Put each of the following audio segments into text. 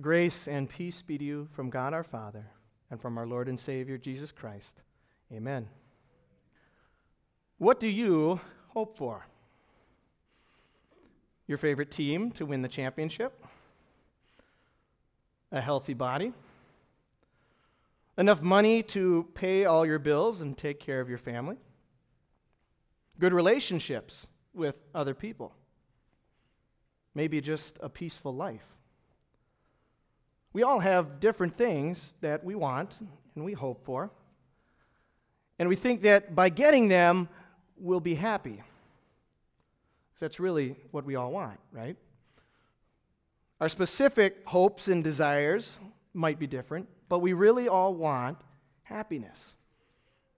Grace and peace be to you from God our Father and from our Lord and Savior Jesus Christ. Amen. What do you hope for? Your favorite team to win the championship? A healthy body? Enough money to pay all your bills and take care of your family? Good relationships with other people? Maybe just a peaceful life? We all have different things that we want and we hope for. And we think that by getting them, we'll be happy. That's really what we all want, right? Our specific hopes and desires might be different, but we really all want happiness.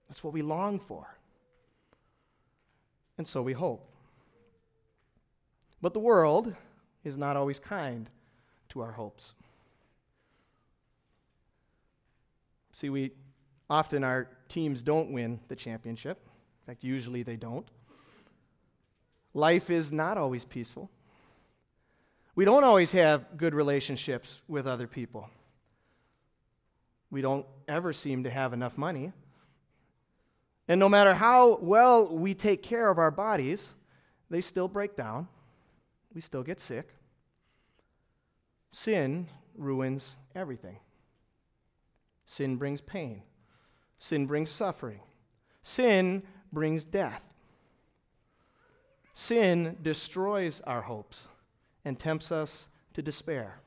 That's what we long for. And so we hope. But the world is not always kind to our hopes. See, we often our teams don't win the championship. In fact, usually they don't. Life is not always peaceful. We don't always have good relationships with other people. We don't ever seem to have enough money. And no matter how well we take care of our bodies, they still break down. We still get sick. Sin ruins everything. Sin brings pain. Sin brings suffering. Sin brings death. Sin destroys our hopes and tempts us to despair.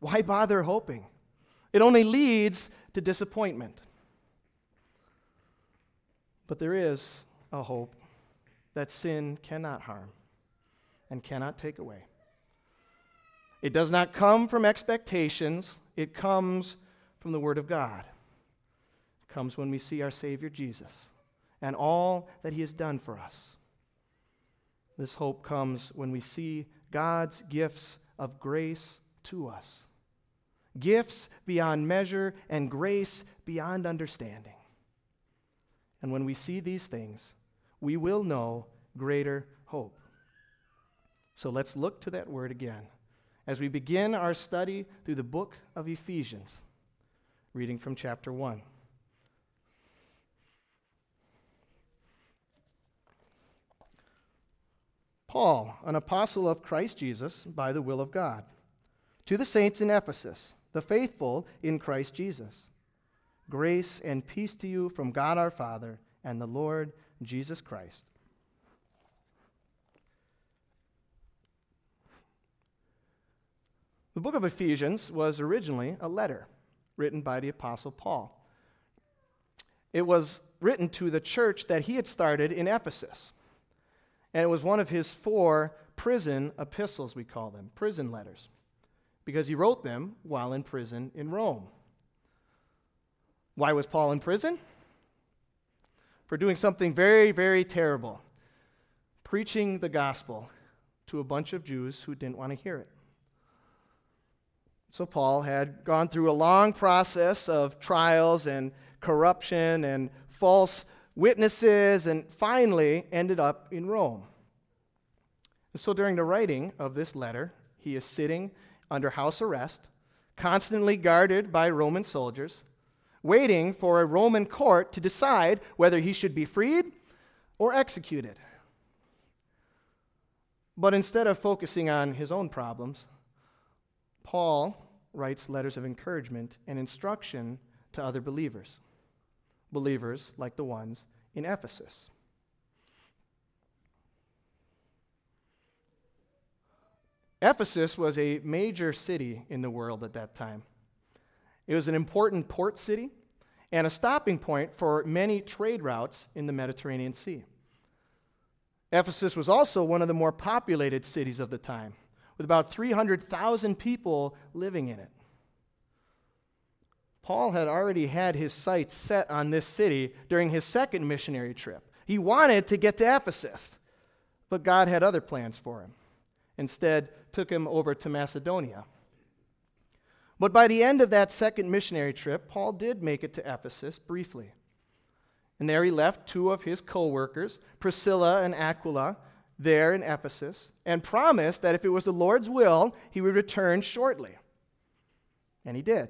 Why bother hoping? It only leads to disappointment. But there is a hope that sin cannot harm and cannot take away. It does not come from expectations, it comes from the Word of God. It comes when we see our Savior Jesus and all that He has done for us. This hope comes when we see God's gifts of grace to us gifts beyond measure and grace beyond understanding. And when we see these things, we will know greater hope. So let's look to that word again as we begin our study through the book of Ephesians, reading from chapter 1. Paul, an apostle of Christ Jesus by the will of God, to the saints in Ephesus, the faithful in Christ Jesus. Grace and peace to you from God our Father and the Lord Jesus Christ. The book of Ephesians was originally a letter written by the Apostle Paul. It was written to the church that he had started in Ephesus. And it was one of his four prison epistles, we call them, prison letters, because he wrote them while in prison in Rome. Why was Paul in prison? For doing something very, very terrible preaching the gospel to a bunch of Jews who didn't want to hear it. So Paul had gone through a long process of trials and corruption and false witnesses and finally ended up in Rome. And so during the writing of this letter, he is sitting under house arrest, constantly guarded by Roman soldiers, waiting for a Roman court to decide whether he should be freed or executed. But instead of focusing on his own problems, Paul writes letters of encouragement and instruction to other believers, believers like the ones in Ephesus. Ephesus was a major city in the world at that time. It was an important port city and a stopping point for many trade routes in the Mediterranean Sea. Ephesus was also one of the more populated cities of the time with about 300,000 people living in it. Paul had already had his sights set on this city during his second missionary trip. He wanted to get to Ephesus, but God had other plans for him. Instead, took him over to Macedonia. But by the end of that second missionary trip, Paul did make it to Ephesus briefly. And there he left two of his co workers, Priscilla and Aquila, there in Ephesus and promised that if it was the Lord's will, he would return shortly. And he did.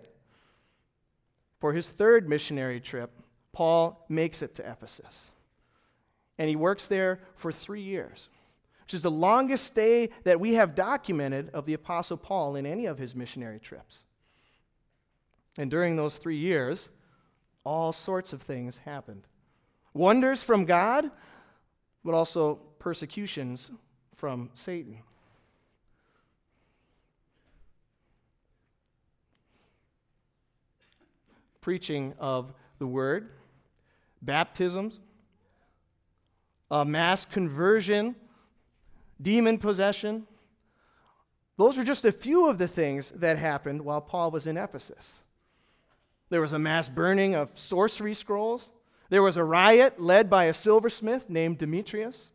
For his third missionary trip, Paul makes it to Ephesus. And he works there for three years, which is the longest stay that we have documented of the Apostle Paul in any of his missionary trips. And during those three years, all sorts of things happened wonders from God, but also persecutions from Satan. Preaching of the word, baptisms, a mass conversion, demon possession. Those are just a few of the things that happened while Paul was in Ephesus. There was a mass burning of sorcery scrolls. There was a riot led by a silversmith named Demetrius.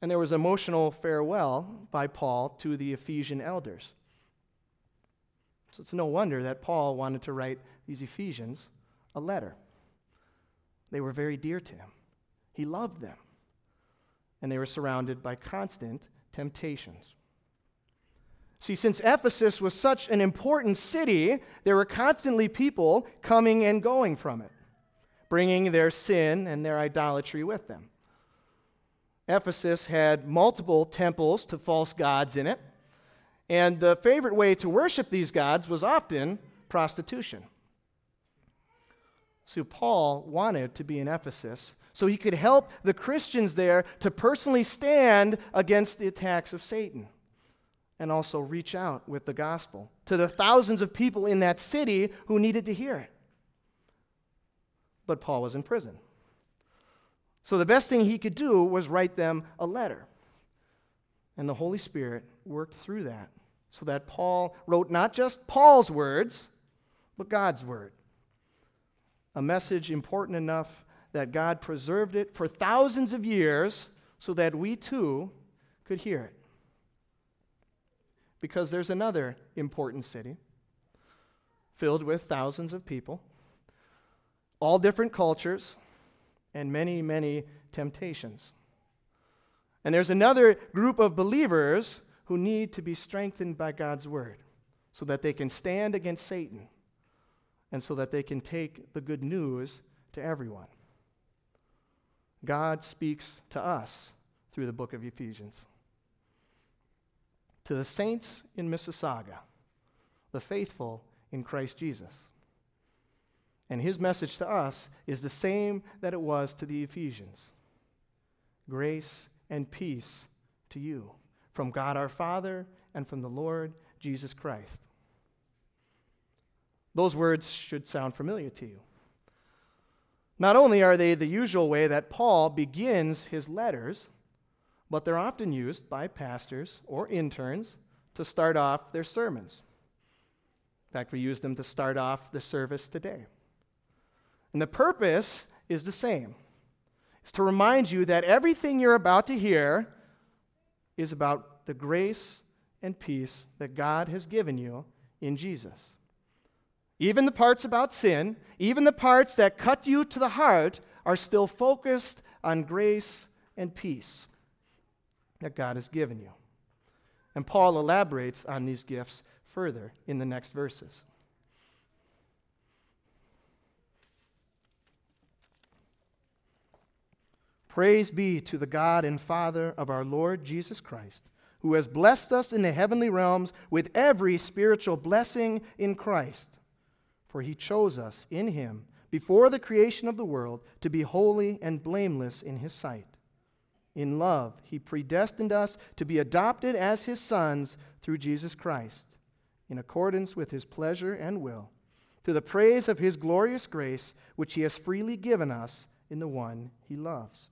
And there was emotional farewell by Paul to the Ephesian elders. So it's no wonder that Paul wanted to write these Ephesians a letter. They were very dear to him, he loved them, and they were surrounded by constant temptations. See, since Ephesus was such an important city, there were constantly people coming and going from it, bringing their sin and their idolatry with them. Ephesus had multiple temples to false gods in it, and the favorite way to worship these gods was often prostitution. So Paul wanted to be in Ephesus so he could help the Christians there to personally stand against the attacks of Satan and also reach out with the gospel to the thousands of people in that city who needed to hear it. But Paul was in prison. So the best thing he could do was write them a letter. And the Holy Spirit worked through that so that Paul wrote not just Paul's words, but God's word. A message important enough that God preserved it for thousands of years so that we too could hear it because there's another important city filled with thousands of people, all different cultures, and many, many temptations. And there's another group of believers who need to be strengthened by God's word so that they can stand against Satan and so that they can take the good news to everyone. God speaks to us through the book of Ephesians to the saints in Mississauga, the faithful in Christ Jesus. And his message to us is the same that it was to the Ephesians grace and peace to you from God our Father and from the Lord Jesus Christ. Those words should sound familiar to you. Not only are they the usual way that Paul begins his letters, but they're often used by pastors or interns to start off their sermons. In fact, we use them to start off the service today. And the purpose is the same. It's to remind you that everything you're about to hear is about the grace and peace that God has given you in Jesus. Even the parts about sin, even the parts that cut you to the heart, are still focused on grace and peace that God has given you. And Paul elaborates on these gifts further in the next verses. Praise be to the God and Father of our Lord Jesus Christ, who has blessed us in the heavenly realms with every spiritual blessing in Christ. For he chose us in him before the creation of the world to be holy and blameless in his sight. In love, he predestined us to be adopted as his sons through Jesus Christ, in accordance with his pleasure and will, to the praise of his glorious grace, which he has freely given us in the one he loves.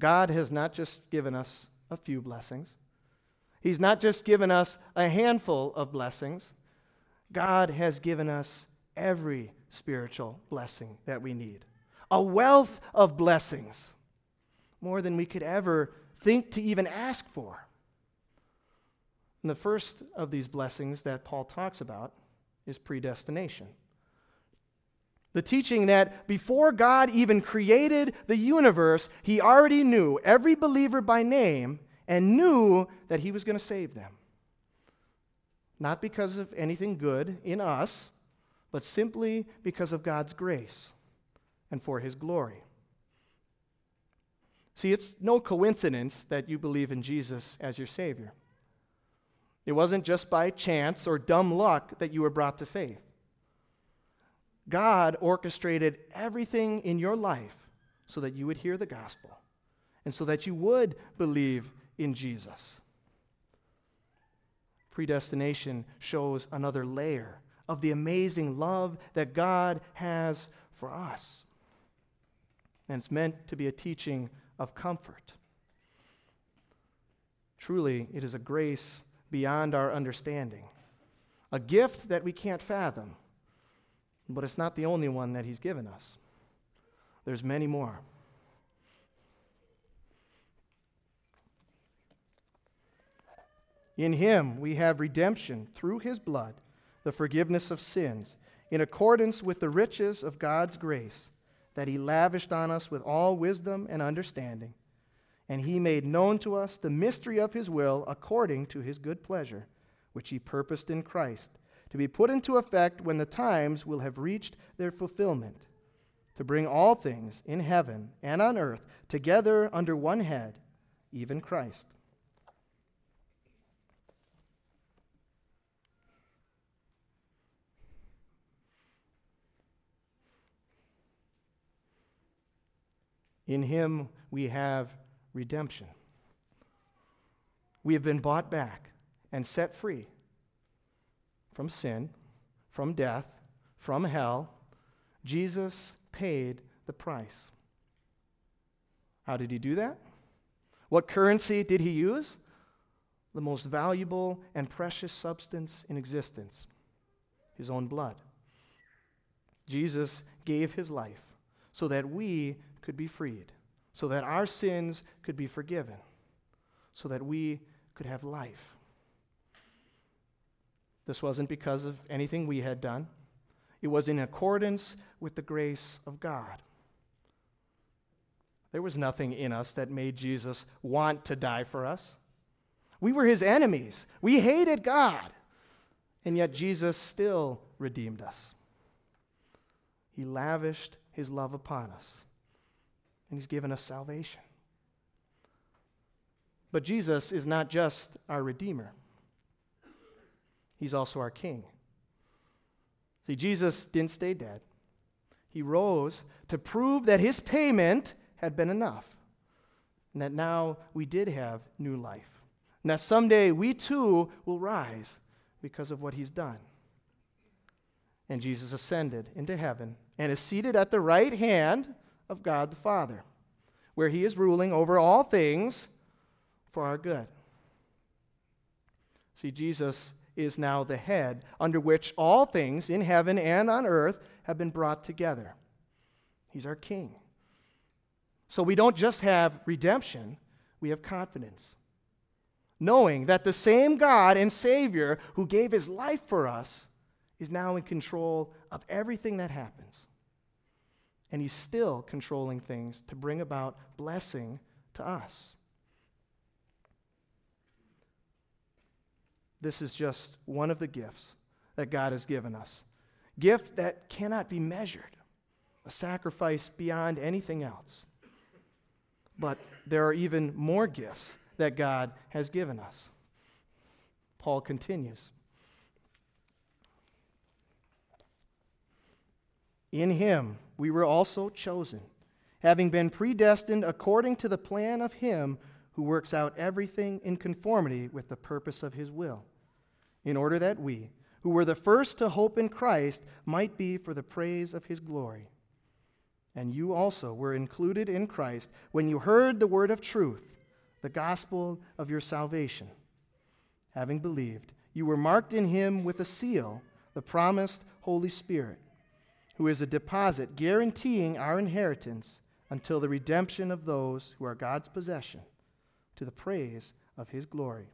God has not just given us a few blessings. He's not just given us a handful of blessings. God has given us every spiritual blessing that we need, a wealth of blessings, more than we could ever think to even ask for. And the first of these blessings that Paul talks about is predestination. The teaching that before God even created the universe, he already knew every believer by name and knew that he was going to save them. Not because of anything good in us, but simply because of God's grace and for his glory. See, it's no coincidence that you believe in Jesus as your Savior. It wasn't just by chance or dumb luck that you were brought to faith. God orchestrated everything in your life so that you would hear the gospel and so that you would believe in Jesus. Predestination shows another layer of the amazing love that God has for us. And it's meant to be a teaching of comfort. Truly, it is a grace beyond our understanding, a gift that we can't fathom, but it's not the only one that He's given us. There's many more. In Him we have redemption through His blood the forgiveness of sins, in accordance with the riches of God's grace that He lavished on us with all wisdom and understanding. And He made known to us the mystery of His will according to His good pleasure, which He purposed in Christ, to be put into effect when the times will have reached their fulfillment, to bring all things in heaven and on earth together under one head, even Christ In him we have redemption. We have been bought back and set free from sin, from death, from hell. Jesus paid the price. How did he do that? What currency did he use? The most valuable and precious substance in existence his own blood. Jesus gave his life so that we could be freed, so that our sins could be forgiven, so that we could have life. This wasn't because of anything we had done, it was in accordance with the grace of God. There was nothing in us that made Jesus want to die for us. We were his enemies. We hated God. And yet Jesus still redeemed us. He lavished his love upon us and He's given us salvation. But Jesus is not just our Redeemer, He's also our King. See, Jesus didn't stay dead, He rose to prove that His payment had been enough, and that now we did have new life. And that someday we too will rise because of what He's done. And Jesus ascended into heaven and is seated at the right hand of God the Father, where he is ruling over all things for our good. See, Jesus is now the head under which all things in heaven and on earth have been brought together. He's our king. So we don't just have redemption, we have confidence. Knowing that the same God and Savior who gave his life for us is now in control of everything that happens and He's still controlling things to bring about blessing to us. This is just one of the gifts that God has given us. Gift that cannot be measured, a sacrifice beyond anything else. But there are even more gifts that God has given us. Paul continues. In him we were also chosen, having been predestined according to the plan of him who works out everything in conformity with the purpose of his will, in order that we, who were the first to hope in Christ, might be for the praise of his glory. And you also were included in Christ when you heard the word of truth, the gospel of your salvation. Having believed, you were marked in him with a seal, the promised Holy Spirit who is a deposit guaranteeing our inheritance until the redemption of those who are God's possession, to the praise of his glory.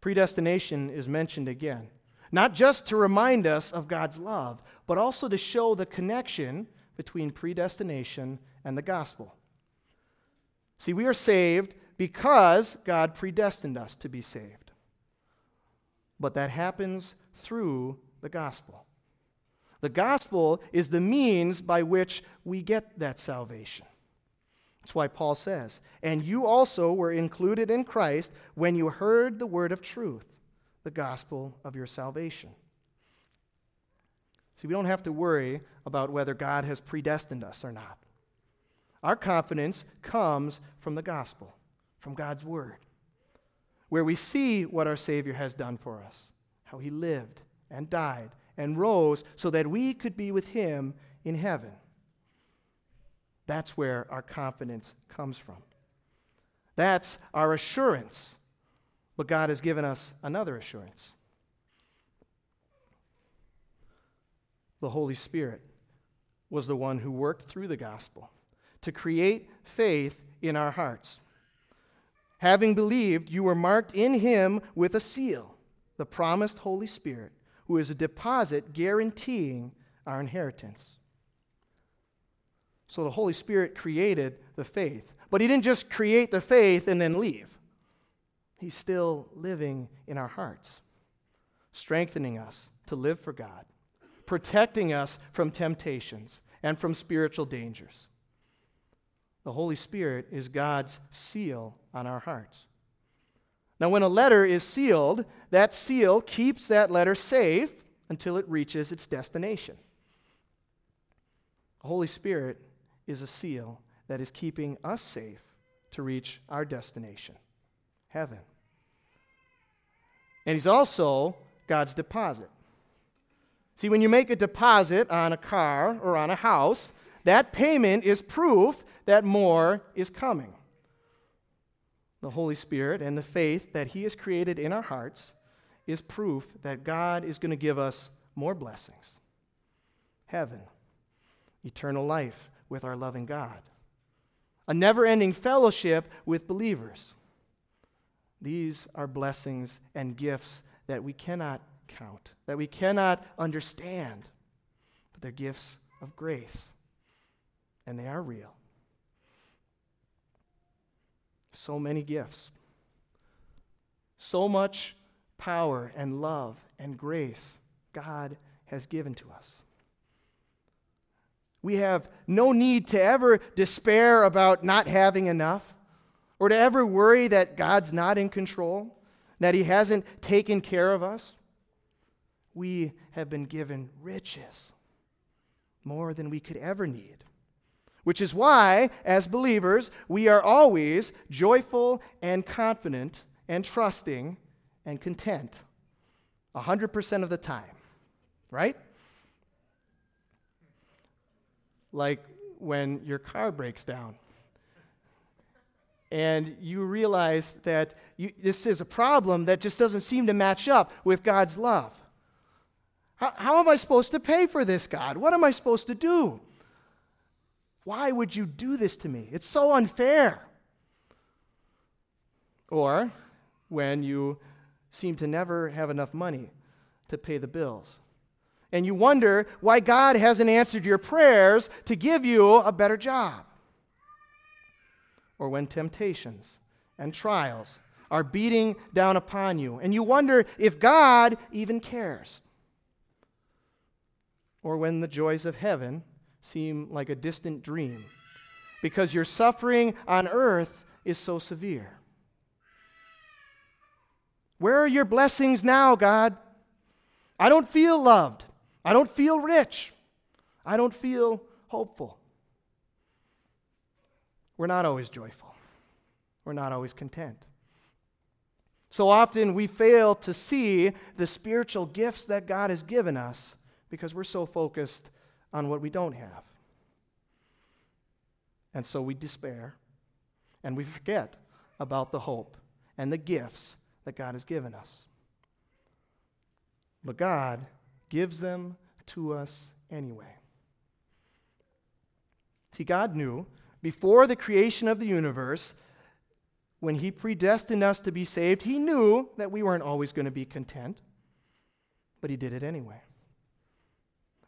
Predestination is mentioned again, not just to remind us of God's love, but also to show the connection between predestination and the gospel. See, we are saved because God predestined us to be saved. But that happens through the gospel. The gospel is the means by which we get that salvation. That's why Paul says, And you also were included in Christ when you heard the word of truth, the gospel of your salvation. See, we don't have to worry about whether God has predestined us or not. Our confidence comes from the gospel, from God's word, where we see what our Savior has done for us, how he lived and died and rose so that we could be with him in heaven. That's where our confidence comes from. That's our assurance. But God has given us another assurance. The Holy Spirit was the one who worked through the gospel to create faith in our hearts. Having believed, you were marked in him with a seal, the promised Holy Spirit who is a deposit guaranteeing our inheritance. So the Holy Spirit created the faith. But He didn't just create the faith and then leave, He's still living in our hearts, strengthening us to live for God, protecting us from temptations and from spiritual dangers. The Holy Spirit is God's seal on our hearts. Now, when a letter is sealed, that seal keeps that letter safe until it reaches its destination. The Holy Spirit is a seal that is keeping us safe to reach our destination, heaven. And He's also God's deposit. See, when you make a deposit on a car or on a house, that payment is proof that more is coming the Holy Spirit and the faith that He has created in our hearts is proof that God is going to give us more blessings heaven, eternal life with our loving God, a never ending fellowship with believers. These are blessings and gifts that we cannot count, that we cannot understand, but they're gifts of grace, and they are real. So many gifts. So much power and love and grace God has given to us. We have no need to ever despair about not having enough or to ever worry that God's not in control, that He hasn't taken care of us. We have been given riches, more than we could ever need. Which is why, as believers, we are always joyful and confident and trusting and content 100% of the time. Right? Like when your car breaks down and you realize that you, this is a problem that just doesn't seem to match up with God's love. How, how am I supposed to pay for this, God? What am I supposed to do? Why would you do this to me? It's so unfair. Or when you seem to never have enough money to pay the bills. And you wonder why God hasn't answered your prayers to give you a better job. Or when temptations and trials are beating down upon you, and you wonder if God even cares. Or when the joys of heaven seem like a distant dream because your suffering on earth is so severe. Where are your blessings now, God? I don't feel loved. I don't feel rich. I don't feel hopeful. We're not always joyful. We're not always content. So often we fail to see the spiritual gifts that God has given us because we're so focused on what we don't have. And so we despair and we forget about the hope and the gifts that God has given us. But God gives them to us anyway. See, God knew before the creation of the universe when He predestined us to be saved, He knew that we weren't always going to be content, but He did it anyway.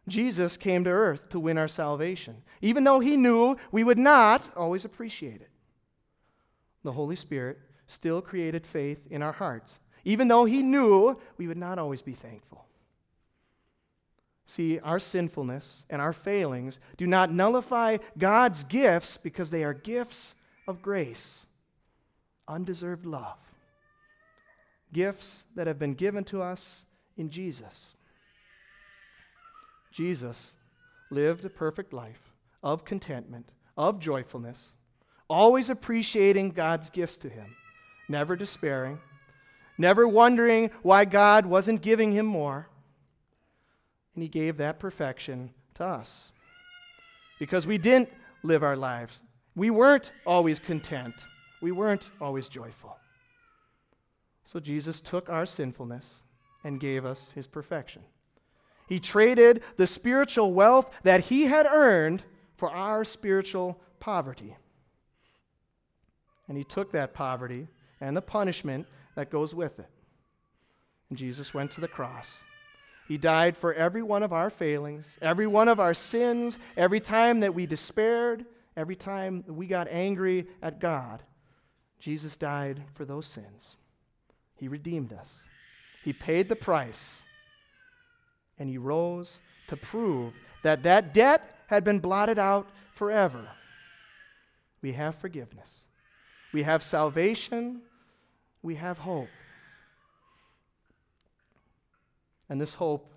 Jesus came to earth to win our salvation, even though He knew we would not always appreciate it. The Holy Spirit still created faith in our hearts, even though He knew we would not always be thankful. See, our sinfulness and our failings do not nullify God's gifts because they are gifts of grace, undeserved love, gifts that have been given to us in Jesus. Jesus lived a perfect life of contentment, of joyfulness, always appreciating God's gifts to him, never despairing, never wondering why God wasn't giving him more. And he gave that perfection to us. Because we didn't live our lives. We weren't always content. We weren't always joyful. So Jesus took our sinfulness and gave us his perfection. He traded the spiritual wealth that he had earned for our spiritual poverty. And he took that poverty and the punishment that goes with it. And Jesus went to the cross. He died for every one of our failings, every one of our sins, every time that we despaired, every time we got angry at God. Jesus died for those sins. He redeemed us. He paid the price. And he rose to prove that that debt had been blotted out forever. We have forgiveness. We have salvation. We have hope. And this hope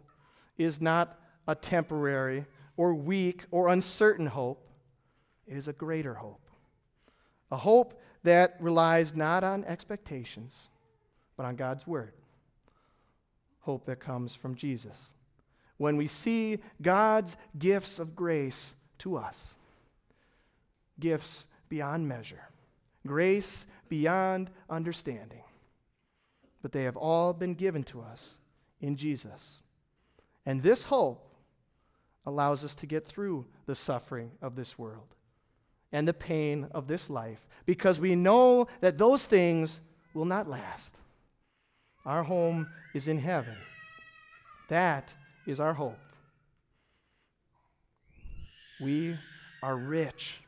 is not a temporary or weak or uncertain hope, it is a greater hope. A hope that relies not on expectations, but on God's Word. Hope that comes from Jesus. When we see God's gifts of grace to us, gifts beyond measure, grace beyond understanding, but they have all been given to us in Jesus. And this hope allows us to get through the suffering of this world and the pain of this life because we know that those things will not last. Our home is in heaven. That is our hope. We are rich.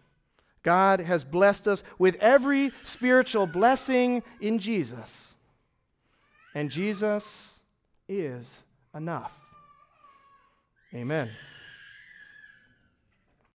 God has blessed us with every spiritual blessing in Jesus. And Jesus is enough. Amen.